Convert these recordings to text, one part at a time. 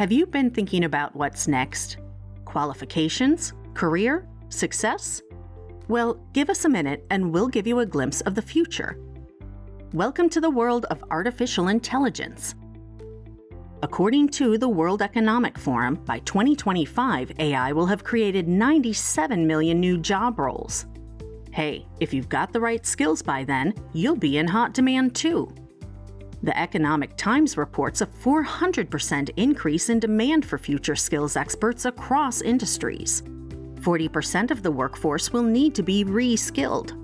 Have you been thinking about what's next? Qualifications? Career? Success? Well, give us a minute and we'll give you a glimpse of the future. Welcome to the world of artificial intelligence. According to the World Economic Forum, by 2025, AI will have created 97 million new job roles. Hey, if you've got the right skills by then, you'll be in hot demand too. The Economic Times reports a 400% increase in demand for future skills experts across industries. 40% of the workforce will need to be re skilled.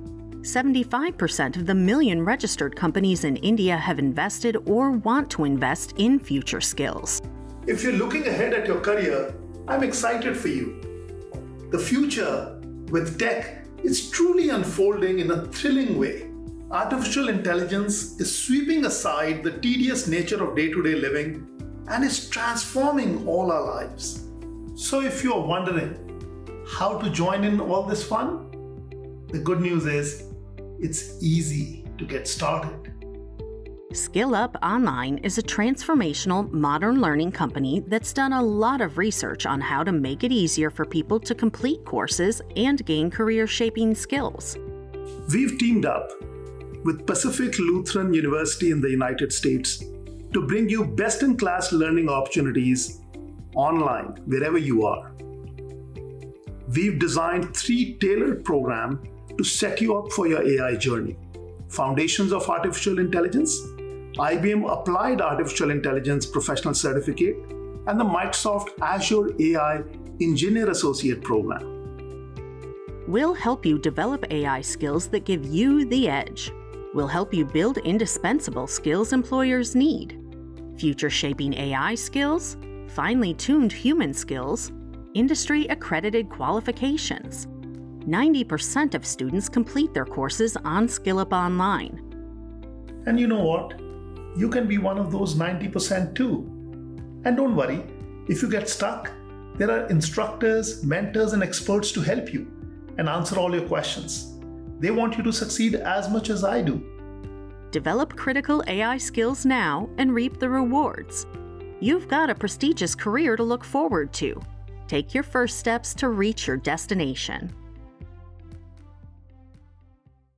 75% of the million registered companies in India have invested or want to invest in future skills. If you're looking ahead at your career, I'm excited for you. The future with tech is truly unfolding in a thrilling way. Artificial intelligence is sweeping aside the tedious nature of day to day living and is transforming all our lives. So, if you're wondering how to join in all this fun, the good news is it's easy to get started. Skill Up Online is a transformational modern learning company that's done a lot of research on how to make it easier for people to complete courses and gain career shaping skills. We've teamed up with Pacific Lutheran University in the United States to bring you best in class learning opportunities online wherever you are. We've designed three tailored programs to set you up for your AI journey. Foundations of Artificial Intelligence, IBM Applied Artificial Intelligence Professional Certificate, and the Microsoft Azure AI Engineer Associate Program. We'll help you develop AI skills that give you the edge. We'll help you build indispensable skills employers need future shaping AI skills, finely tuned human skills, industry accredited qualifications 90% of students complete their courses on SkillUp Online. And you know what? You can be one of those 90% too. And don't worry, if you get stuck, there are instructors, mentors, and experts to help you and answer all your questions. They want you to succeed as much as I do. Develop critical AI skills now and reap the rewards. You've got a prestigious career to look forward to. Take your first steps to reach your destination.